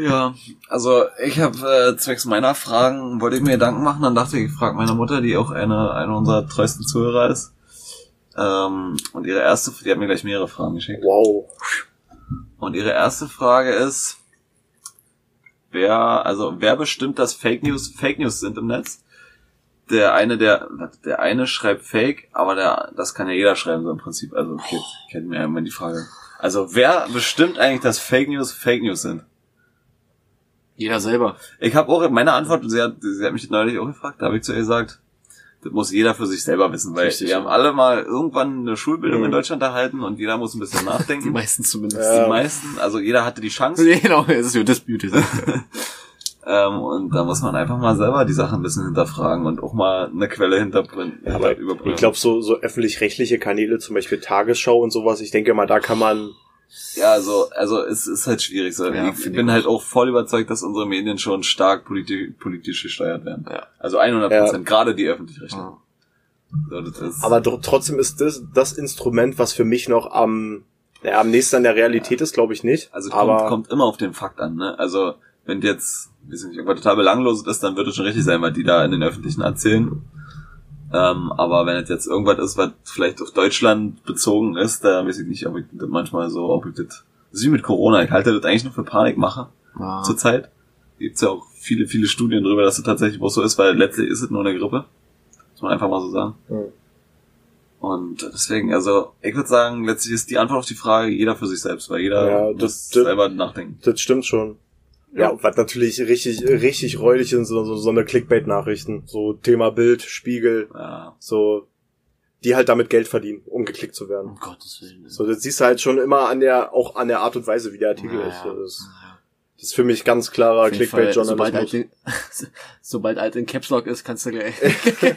Ja, also ich habe äh, zwecks meiner Fragen, wollte ich mir Gedanken machen, dann dachte ich, ich frage meine Mutter, die auch eine, eine unserer treuesten Zuhörer ist. Ähm, und ihre erste, die hat mir gleich mehrere Fragen geschickt. Wow. Und ihre erste Frage ist, wer, also wer bestimmt, dass Fake News Fake News sind im Netz? Der eine, der, der eine schreibt Fake, aber der, das kann ja jeder schreiben so im Prinzip. Also okay, kennt mir immer die Frage. Also wer bestimmt eigentlich, dass Fake News Fake News sind? Jeder selber. Ich habe auch meine Antwort, sie hat, sie hat mich neulich auch gefragt, da habe ich zu ihr gesagt, das muss jeder für sich selber wissen, weil Richtig, wir haben alle mal irgendwann eine Schulbildung in Mhm. Deutschland erhalten und jeder muss ein bisschen Die nachdenken. meisten zumindest. Ja. Die meisten, also jeder hatte die Chance. Ja, genau, es ist ja das Beauty. Ähm, und da muss man einfach mal selber die Sachen ein bisschen hinterfragen und auch mal eine Quelle hinterbringen. Ja, aber überprüfen. ich glaube, so, so öffentlich-rechtliche Kanäle, zum Beispiel Tagesschau und sowas, ich denke mal, da kann man, ja, also, also es ist halt schwierig. So. Ja, ich ich bin auch. halt auch voll überzeugt, dass unsere Medien schon stark politi politisch gesteuert werden. Ja. Also 100 Prozent, gerade die öffentlich-rechtlichen. Ja. So, aber trotzdem ist das das Instrument, was für mich noch am, ja, am nächsten an der Realität ist, glaube ich nicht. Also es aber kommt, kommt immer auf den Fakt an, ne? Also wenn jetzt, weiß nicht, irgendwas total belanglos ist, dann wird es schon richtig sein, was die da in den Öffentlichen erzählen. Ähm, aber wenn es jetzt irgendwas ist, was vielleicht auf Deutschland bezogen ist, da weiß ich nicht, ob ich das manchmal so, ob ich das, das ist wie mit Corona, ich halte das eigentlich nur für Panikmache Ja. zurzeit. Gibt's ja auch viele, viele Studien darüber, dass es tatsächlich auch so ist, weil letztlich ist es nur eine Grippe. Muss man einfach mal so sagen. Ja. Und deswegen, also, ich würde sagen, letztlich ist die Antwort auf die Frage jeder für sich selbst, weil jeder Ja, muss das- das- selber nachdenken. das stimmt schon. Ja, was natürlich richtig, richtig räudig sind, so, so, so eine Clickbait-Nachrichten. So Thema Bild, Spiegel, Ja. so, die halt damit Geld verdienen, um geklickt zu werden. Um Gottes Willen. So, das siehst du halt schon immer an der, auch an der Art und Weise, wie der Artikel Ja, ist. Das, ist. Ist für mich ganz klarer Fall, Sobald halt, Clickbait-Journalismus. sobald alt in Caps Lock ist, kannst du gleich, Äh,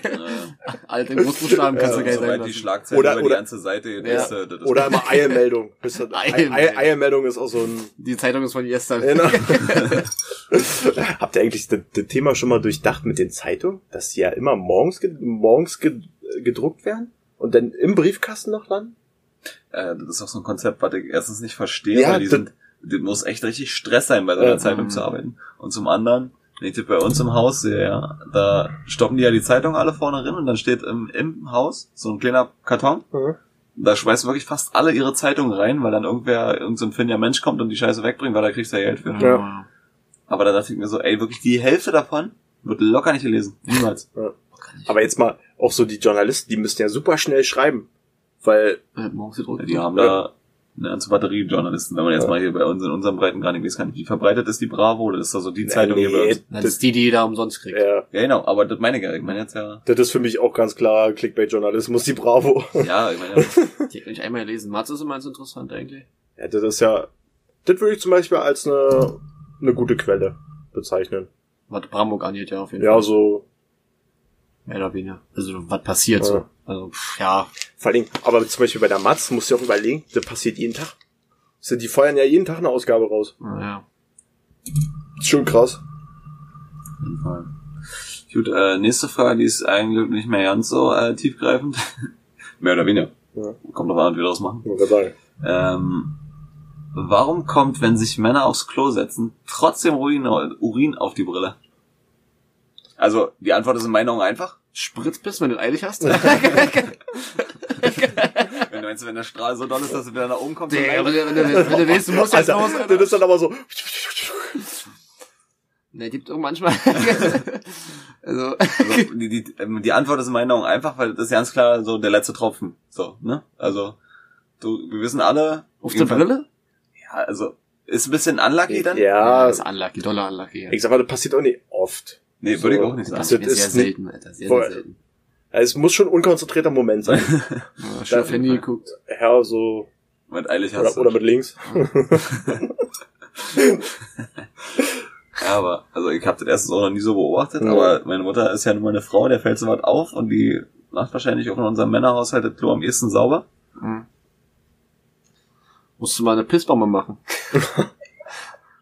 alt in Großbuchstaben kannst Ja, du gleich sein sobald die. Schlagzeile Oder- über die oder- ganze Seite Ja. ist, äh, das ist Oder immer Eilmeldung. Eilmeldung. Eil- Eilmeldung ist auch so ein Die Zeitung ist von gestern. Genau. Habt ihr eigentlich das, das Thema schon mal durchdacht mit den Zeitungen, dass die ja immer morgens, ge morgens ge gedruckt werden und dann im Briefkasten noch landen? äh, das ist auch so ein Konzept, was ich erstens nicht verstehe, Ja, weil die sind, das muss echt richtig Stress sein, bei so einer Ja. Zeitung zu arbeiten. Und zum anderen, wenn ich das bei uns im Haus sehe, ja, da stoppen die ja die Zeitung alle vorne rein und dann steht im, im Haus so ein kleiner Karton. Da schmeißen wirklich fast alle ihre Zeitungen rein, weil dann irgendwer, irgendein so ein findiger Mensch kommt und die Scheiße wegbringt, weil da kriegst du ja Geld für. Ja. Aber da dachte ich mir so, ey, wirklich die Hälfte davon wird locker nicht gelesen. Niemals. Aber jetzt mal, auch so die Journalisten, die müssten ja super schnell schreiben. Weil, Ja. Die haben Ja. da eine ganze Batterie Journalisten. Wenn man jetzt Ja. mal hier bei uns in unserem weiß gar nicht, wie verbreitet ist die Bravo, oder ist da so die Nee, Zeitung hier bei uns? Das das, ist die, die jeder umsonst kriegt. ja, Ja, genau, aber das meine ich ja. Ich meine jetzt ja, das ist für mich auch ganz klar Clickbait-Journalismus, die Bravo. ja, ich meine ja, Die hab ich einmal gelesen. Mats ist immer ganz interessant eigentlich. Ja, das ist ja, das würde ich zum Beispiel als eine, eine gute Quelle bezeichnen. Was Bramburg angeht, ja, auf jeden Ja, Fall. so, Mehr oder weniger. Also, was passiert Ja. so. Also, pff, ja. Vor allem, aber zum Beispiel bei der Matz musst du auch überlegen, das passiert jeden Tag. Die feuern ja jeden Tag eine Ausgabe raus. Ja. Ist schon krass. auf jeden Fall. Gut, äh, nächste Frage, die ist eigentlich nicht mehr ganz so äh, tiefgreifend. mehr oder weniger. Ja. Kommt doch an, wie wir das machen. Ähm, warum kommt, wenn sich Männer aufs Klo setzen, trotzdem Urin, Urin auf die Brille? Also, die Antwort ist in meiner Meinung einfach. Spritzbiss, wenn du das eilig hast. Wenn du meinst, wenn der Strahl so doll ist, dass du wieder nach oben kommst, dann Digga, wenn du, wenn du, wenn du willst, du musst jetzt Alter, los. das Alter. ist dann aber so. Ne, gibt auch manchmal. also, Also, die, die, ähm, die Antwort ist in meiner Meinung einfach, weil das ist ganz klar so der letzte Tropfen. So, ne? Also, du, wir wissen alle. auf der Brille? Ja, also, ist ein bisschen unlucky dann? Ja, das ist unlucky, doller unlucky. Ja. ich sag mal, das passiert auch nicht oft. Nee, würde ich So. auch nicht sagen. Das Das ist sehr selten, Alter. Sehr, Voll. sehr selten. Also es muss schon ein unkonzentrierter Moment sein. Ja, schon auf Handy geguckt. Ja, so. Mit eilig hast Oder, oder mit links. Ja, aber, also ich habe das erstens auch noch nie so beobachtet, Ja. aber meine Mutter ist ja nun mal eine Frau, der fällt so was auf und die macht wahrscheinlich auch in unserem Männerhaushalt das Klo am ehesten sauber. Mhm. Musst du mal eine Pissbombe machen.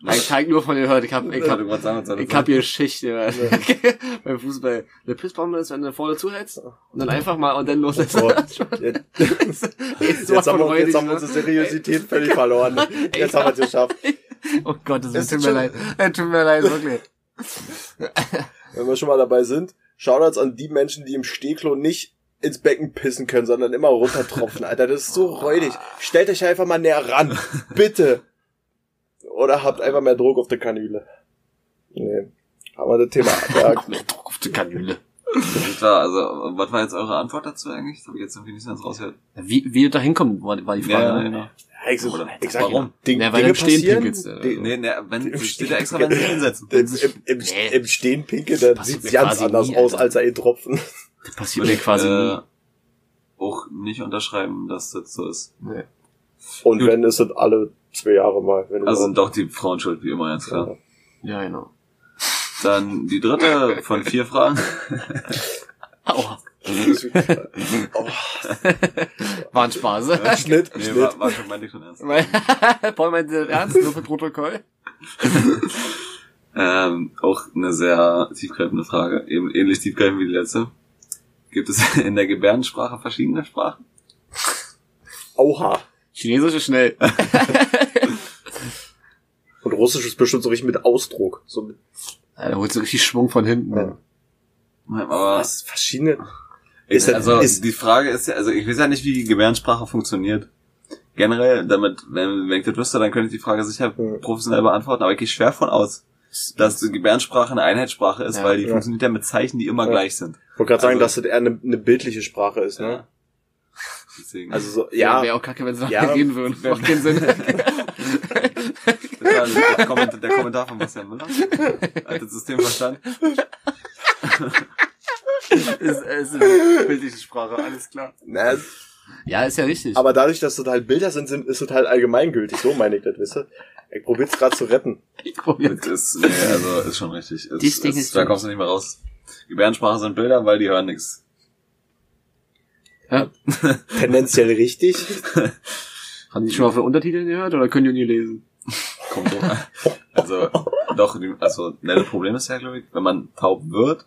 Nein, ich hab nur von dir gehört. Ich hab, ich Ich hab, soll das ich hab hier Geschichte, ja. beim Fußball. Eine Pissbombe ist, wenn du vorne zuhältst und dann einfach mal und dann los ist. Oh, Jetzt jetzt, jetzt, haben wir, jetzt haben wir unsere Seriosität völlig verloren. Jetzt haben wir es geschafft. Oh Gott, das, tut mir leid. Es tut mir leid, wirklich. Wenn wir schon mal dabei sind, Shoutouts an die Menschen, die im Stehklo nicht ins Becken pissen können, sondern immer runtertropfen, Alter. Das ist so räudig. Stellt euch einfach mal näher ran. Bitte. Oder habt einfach mehr Druck auf der Kanüle. Nee. Haben wir das Thema abgehakt. Mehr Druck auf die Kanüle. Klar, also, was war jetzt eure Antwort dazu eigentlich? Das habe ich jetzt irgendwie nicht ganz rausgehört. Wie, wie ihr da hinkommt, war, war die Frage. Ja, ne? genau. Ich, so, Oder ich sag warum? Ding, Ja, weil Dinge im Stehen pinkelst du, also. Nee, nee, wenn, Im steht Stehen- da extra, wenn sie hinsetzen. Im, im, im, Nee. im Stehen pinkeln, da passiert sieht's mir ganz anders nie, aus als ein Tropfen. Das passiert mir quasi äh, nie. auch nicht unterschreiben, dass das so ist. Nee. Und Gut. wenn, ist es alle zwei Jahre mal. Wenn Also du sind doch die Frauen schuld, wie immer, ganz klar. Ja, genau. Dann die dritte von vier Fragen. Aua. oh, War ein Spaß. Schnitt, Nee, Schnitt. war, war schon, meinte ich schon ernst. Paul meinte das ernst, nur für Protokoll. Ähm, auch eine sehr tiefgreifende Frage, eben ähnlich tiefgreifend wie die letzte. Gibt es in der Gebärdensprache verschiedene Sprachen? Oha. Chinesisch ist schnell. Und Russisch ist bestimmt so richtig mit Ausdruck. So mit, Ja, Da holst du richtig Schwung von hinten. Ja. Was? Verschiedene? ist das- also ist- die Frage ist ja, also ich weiß ja nicht, wie Gebärdensprache funktioniert. Generell, damit, wenn, wenn ich das wüsste, dann könnte ich die Frage sicher professionell beantworten, aber ich gehe schwer von aus, dass die Gebärdensprache eine Einheitssprache ist, Ja. weil die Ja. funktioniert ja mit Zeichen, die immer Ja. gleich sind. Ich wollte gerade sagen, Also- dass das eher eine, eine bildliche Sprache ist, ne? Deswegen. Also so, Ja. ja. Wäre auch kacke, wenn sie Ja. gehen würden. Macht keinen Sinn. Das war der, Kommentar, der Kommentar von Bastian Müller. Hat das System verstanden? ist, ist eine bildliche Sprache, alles klar. Na, Ja, ist ja richtig. aber dadurch, dass das halt Bilder sind, sind ist das halt allgemeingültig. So meine ich das, wisst ihr? Ich probier's gerade zu retten. ich probier Das ist, nee, also ist schon richtig. Dies Ding es, ist da kommst du nicht mehr raus. Gebärdensprache sind Bilder, weil die hören nichts. Ja. Tendenziell richtig. Haben die schon mal von Untertiteln gehört oder können die nie lesen? Kommt so. Also, doch, also, ne, das Problem ist ja, glaube ich, wenn man taub wird,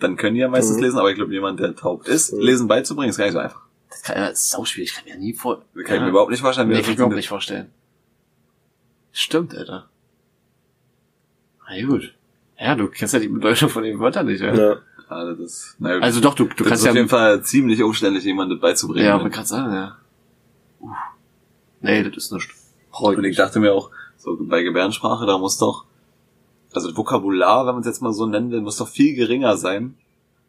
dann können die ja meistens Mhm. lesen, aber ich glaube, jemand, der taub ist, Mhm. lesen beizubringen, ist gar nicht so einfach. Das, kann, das ist sau schwierig. Ich kann mir nie vor... Das kann ich mir überhaupt nicht vorstellen, wie Nee, das kann ich mir überhaupt nicht vorstellen. Stimmt, Alter. Na gut. Ja, du kennst ja die Bedeutung von den Wörtern nicht, ja. Ja. Ah, das ist, na, gut. Also doch, du, du das kannst ist ja... auf jeden Fall ziemlich umständlich, jemandem beizubringen. ja, ne? wollte gerade sagen, ja. Uff. Nee, das ist nicht. Und ich dachte mir auch, so bei Gebärdensprache, da muss doch, also das Vokabular, wenn man es jetzt mal so nennen will, muss doch viel geringer sein.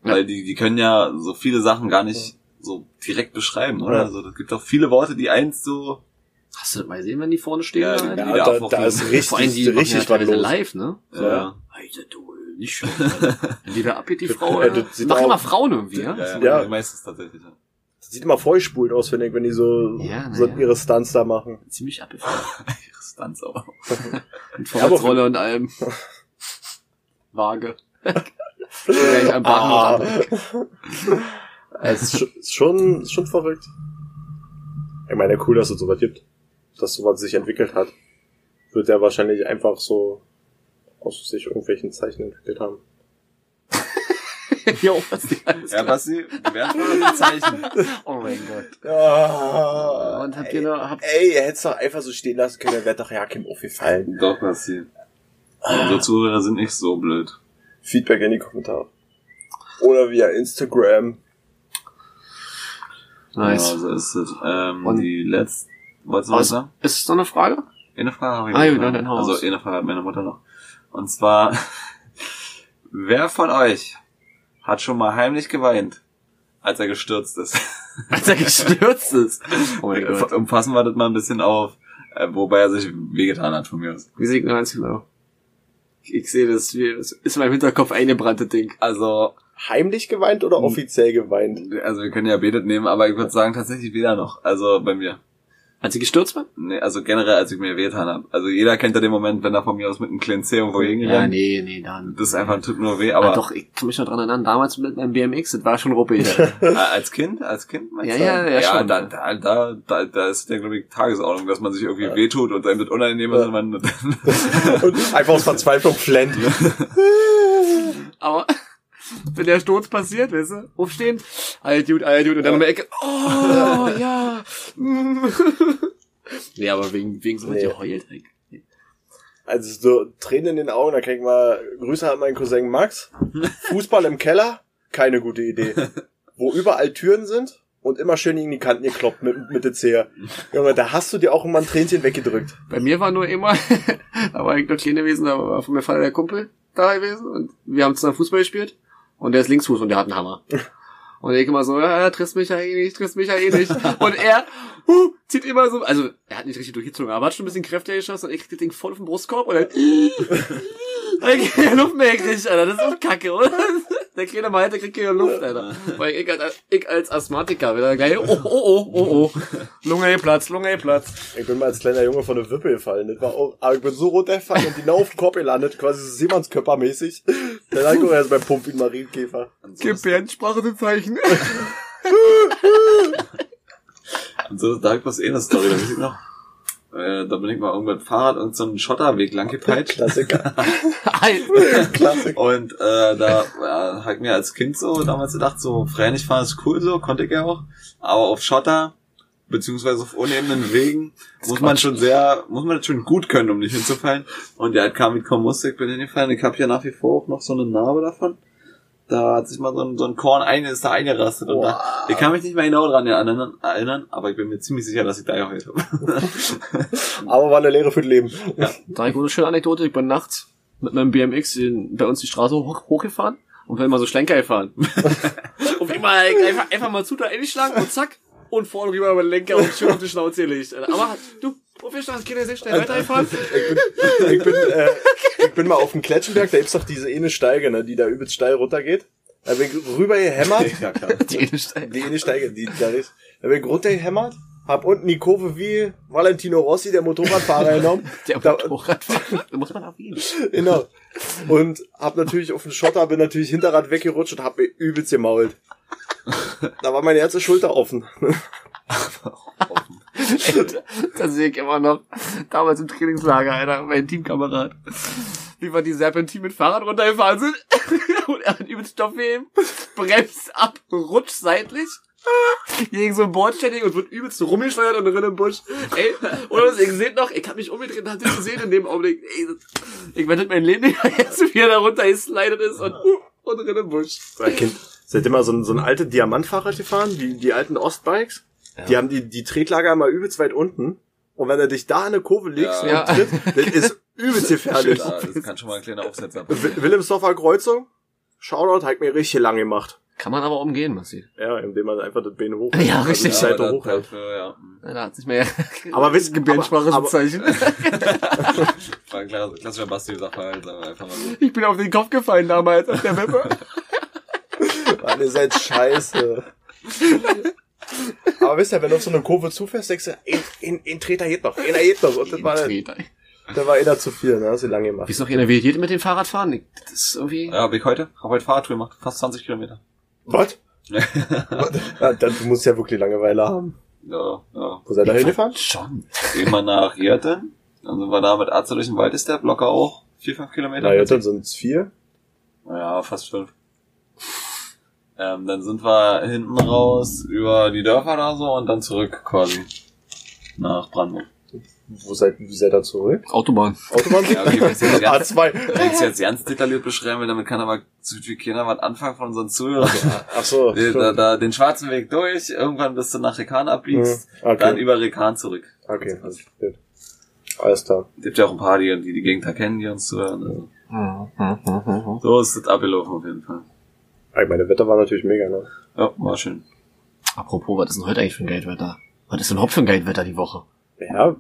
Ja. Weil die, die können ja so viele Sachen gar nicht so direkt beschreiben, oder? Ja. Also es gibt doch viele Worte, die einst so, Hast du das mal gesehen, wenn die vorne stehen? Ja, Ja, da, abwurfeln. da ist richtig, Vor allem die machen richtig ja was los. live, ne? ja, ja. Alter, du, nicht die da abgeht, die Frau, Ja, äh, das sieht machen auch- immer Frauen irgendwie, ja? ja, Ja. ja. meistens tatsächlich. Ja. Das sieht immer vollspult aus, finde ich, wenn die so, Ja, so ja. ihre Stunts da machen. Ziemlich abgefahren. Ihre Stunts aber. Mit Vorwärtsrolle und allem. Waage. Gleich am Ah. Es ist schon- ist schon, verrückt. Ich meine, cool, dass es sowas gibt. Dass sowas sich entwickelt hat. Wird der wahrscheinlich einfach so aus sich irgendwelchen Zeichen entwickelt haben. Jo, was die alles Ja, Gebärdensprache sind Zeichen. Oh mein Gott. Ja. Und habt ihr noch, habt, Ey, ihr hättet es doch einfach so stehen lassen können, der wäre doch ja kein aufgefallen. Doch, Basti. Unsere Zuhörer sind nicht so blöd. Feedback in die Kommentare. Oder via Instagram. nice. Ja, so ist es. Ähm, Und- die letzte, wolltest du was Was, sagen? ist es noch eine Frage? Eine Frage habe ich Ah, noch. dann- dann hau Also eine Frage hat meine Mutter noch. Und zwar, wer von euch hat schon mal heimlich geweint, als er gestürzt ist? Als er gestürzt ist. Oh mein Gott. Umfassen wir das mal ein bisschen auf, äh, wobei er sich wehgetan hat von mir aus. Wie sieht ganz genau? Ich, ich sehe das, wie, das ist in meinem Hinterkopf eingebrannte Ding. Also, Heimlich geweint oder offiziell geweint? also wir können ja betet nehmen, aber ich würde sagen tatsächlich weder noch. Also bei mir. Als sie gestürzt war? Nee, also generell, als ich mir wehgetan habe. Also jeder kennt ja den Moment, wenn er von mir aus mit einem kleinen Zeh irgendwo Ja, hingerannt. nee, nee, dann. Das ist einfach, tut nur weh, Aber aber doch, ich kann mich noch dran erinnern, damals mit meinem BMX, das war schon ruppig. äh, als Kind, als Kind meinst Ja, du? ja, ja, ja schon. da, da, da, da, da ist der, glaube ich, Tagesordnung, dass man sich irgendwie wehtut und einem das unangenehm ist und man, Und einfach aus Verzweiflung flennt. Aber wenn der Sturz passiert, weißt du, aufstehen, alt gut, alt gut, und dann um die Ecke, oh, ja. nee, aber wegen, wegen so Nee. nee. geheult. ey. Also so Tränen in den Augen, da krieg ich mal Grüße an meinen Cousin Max. Fußball im Keller, keine gute Idee. Wo überall Türen sind und immer schön gegen die Kanten gekloppt mit, mit der Zehe. Junge, da hast du dir auch immer ein Tränchen weggedrückt. Bei mir war nur immer, da war ich noch klein gewesen, da war von mir Vater der Kumpel da gewesen und wir haben zusammen Fußball gespielt und der ist Linksfuß und der hat einen Hammer. Und ich immer so, ja, triffst mich ja eh nicht, triffst mich ja eh nicht. Und er huh, zieht immer so, also er hat nicht richtig durchgezogen, aber hat schon ein bisschen kräftiger geschossen und ich krieg das Ding voll auf den Brustkorb und dann ich krieg Luft mehr gekriegt, Alter. Das ist auch kacke, oder? Der kleine Malte kriegt keine Luft, Alter. Weil ich, als- ich als Asthmatiker wieder gleich, oh, oh, oh, oh, oh. Lunge Platz, Lunge Platz. Ich bin mal als kleiner Junge von der Wippe gefallen. Das war auch, aber ich bin so runtergefallen und genau auf den Kopf gelandet, quasi Seemannskörpermäßig. Dann lag ich auch erst beim Pump wie ein Marienkäfer. Gebärdensprache zu Zeichen. Und so, da was eh eine Story, da weiß ich noch. Äh, da bin ich mal irgendwann mit Fahrrad und so einen Schotterweg lang gepeitscht. Klassiker. Klassik. Und äh, da ja, hab ich mir als Kind so damals gedacht, so frei nicht fahren ist cool, so konnte ich ja auch. Aber auf Schotter beziehungsweise auf unebenen Wegen muss man schon sehr, muss man das schon gut können, um nicht hinzufallen. Und ja, kam mit ich bin hingefallen. Ich habe ja nach wie vor auch noch so eine Narbe davon. Da hat sich mal so ein, so ein Korn ein, ist da eingerastet. Und da, ich kann mich nicht mehr genau dran erinnern, erinnern, aber ich bin mir ziemlich sicher, dass ich da geheult habe. Aber war eine Lehre für das Leben. Da habe ich eine schöne Anekdote. Ich bin nachts mit meinem BMX in, bei uns die Straße hoch, hochgefahren und bin immer so Schlenker gefahren. und immer einfach, einfach mal zu da eingeschlagen und zack. Und vorne rüber über den Lenker und schön auf die Schnauze gelegt. Aber du, auf der Straße, Kinder, sehr schnell weitergefahren. Ich bin, ich bin, äh, ich bin mal auf dem Kletschenberg, da gibt's doch diese eine Steige, ne, die da übelst steil runtergeht. Da bin ich rüber gehämmert. ja, klar. Die Innensteine. Die eine Steige, die da ist. Da bin ich runtergehämmert, hab unten die Kurve wie Valentino Rossi, der Motorradfahrer, genommen. Der Da- Motorradfahrer. Da muss man erwähnen. Genau. Und hab natürlich auf den Schotter, bin natürlich Hinterrad weggerutscht und hab mir übelst gemault. Da war meine erste Schulter offen. Das sehe ich immer noch. Damals im Trainingslager, Alter, mein Teamkamerad. Wie wir die Serpentin mit Fahrrad runtergefahren sind. Und er hat übelst Stoffwehen, bremst ab, rutscht seitlich. Gegen so ein Bordständig und wird übelst rumgesteuert und drin im Busch. Ey, oder was, ihr seht noch, ich hab mich umgedreht und hab das gesehen in dem Augenblick. Ey, ich werde mein Leben nicht vergessen, wie er da runter geslidet ist und, und drin im Busch. Mein Kind, seid ihr mal so ein, so ein alte Diamantfahrrad gefahren, die, die alten Ostbikes? Die haben die, die Tretlager immer übelst weit unten. Und wenn du dich da in eine Kurve legst Ja. und tritt, das ist übelst gefährlich. Ja, das kann schon mal ein kleiner Aufsetzer. Wi- Wilhelmsdorfer Kreuzung, Shoutout, hat mir richtig lang gemacht. Kann man aber umgehen, Massi. Ja, indem man einfach das Bein hoch. Ja, richtig. Die Seite aber hochhält. dafür, ja. Ja, Da hat sich mehr Aber wisst- Gebärdensprache aber- zu aber- Zeichen. War ein klassischer Basti-Sachverhalt, aber einfach mal so. Ich bin auf den Kopf gefallen damals auf der Wippe. Mann, ihr seid scheiße. Aber wisst ihr, wenn du auf so eine Kurve zufährst, denkst du, ein, ein, ein Treter geht noch, einer geht noch. Und das war, da war einer zu viel, ne? Hast du lange gemacht. Wie ist noch einer wie mit dem Fahrradfahren? Ich- Das ist irgendwie. Ja, hab ich heute, hab heute Fahrradtour gemacht, fast 20 Kilometer. Was? Ja, dann, du musst ja wirklich Langeweile haben. Ja, ja. Wo seid ihr hingefahren? Schon. Gehen wir nach Hirten, dann sind wir da mit Arzt durch den Wald, ist der Blocker auch 4, 5 Kilometer. Na, jetzt sind es vier. Ja, fast fünf. Ähm, dann sind wir hinten raus über die Dörfer da so und dann zurück quasi nach Brandenburg. Wo seid, wie seid ihr zurück? Autobahn. Autobahn? Ja, okay, wenn ich jetzt ganz, A2. wenn ich jetzt ganz detailliert beschreiben will, damit kann aber so viel keiner was anfangen von unseren Zuhörern. Ach so. Da, da, den schwarzen Weg durch, irgendwann bis du nach Rekan abbiegst, Mhm, okay. dann über Rekan zurück. Okay, alles gut. Alles klar. Gibt ja auch ein paar, die die, die Gegend da kennen, die uns zuhören. Also. So ist das abgelaufen auf jeden Fall. Ich meine, Wetter war natürlich mega, ne? Ja, war schön. Apropos, was ist denn heute eigentlich für ein Geldwetter? Was ist denn überhaupt für ein Geldwetter die Woche? Ja,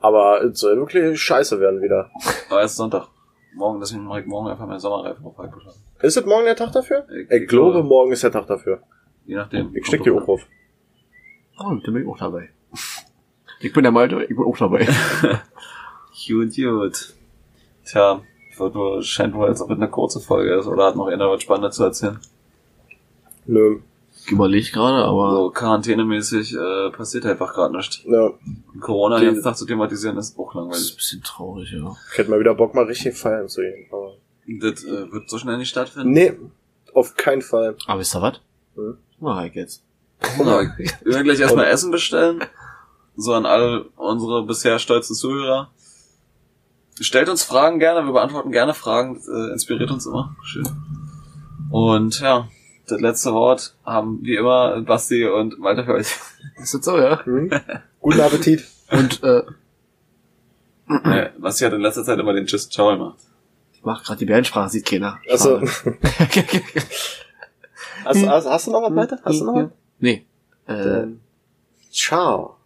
aber es soll wirklich scheiße werden wieder. Aber erst Sonntag. Morgen, deswegen mache ich morgen einfach meine Sommerreifen auf beschlagen. Ist es morgen der Tag dafür? Ich- Ich, ich glaube, glaube. morgen ist der Tag dafür. Je nachdem. Ich steck die auch auf. Oh, da bin ich auch dabei. Ich bin der Malte, ich bin auch dabei. Gut, gut. Tja, ich wollte nur, scheint wohl, als ob es eine kurze Folge ist, oder hat noch einer was Spannendes zu erzählen? Nö. Ich überlege gerade, aber So, quarantänemäßig äh, passiert einfach gerade nichts. Ja. Und Corona den ganzen Tag zu thematisieren ist auch das ist langweilig. ein bisschen traurig, ja. Ich hätte mal wieder Bock, mal richtig feiern zu gehen. Aber Das äh, wird so schnell nicht stattfinden. nee, auf keinen Fall. Aber wisst ihr was? Hm? Mach ich jetzt. Ja, wir werden gleich erstmal Essen bestellen. So an all unsere bisher stolzen Zuhörer. Stellt uns Fragen gerne, wir beantworten gerne Fragen, das, äh, inspiriert uns immer. Schön. Und ja, das letzte Wort haben wie immer Basti und Malte für euch. Ist das so, ja? Hm? Guten Appetit. Und äh, äh, Basti hat in letzter Zeit immer den Tschüss Ciao gemacht. ich mach gerade die Bärensprache, sieht keiner. Also, hast, hast, hast du noch was weiter? Hast du noch was? nee. Äh, Ciao.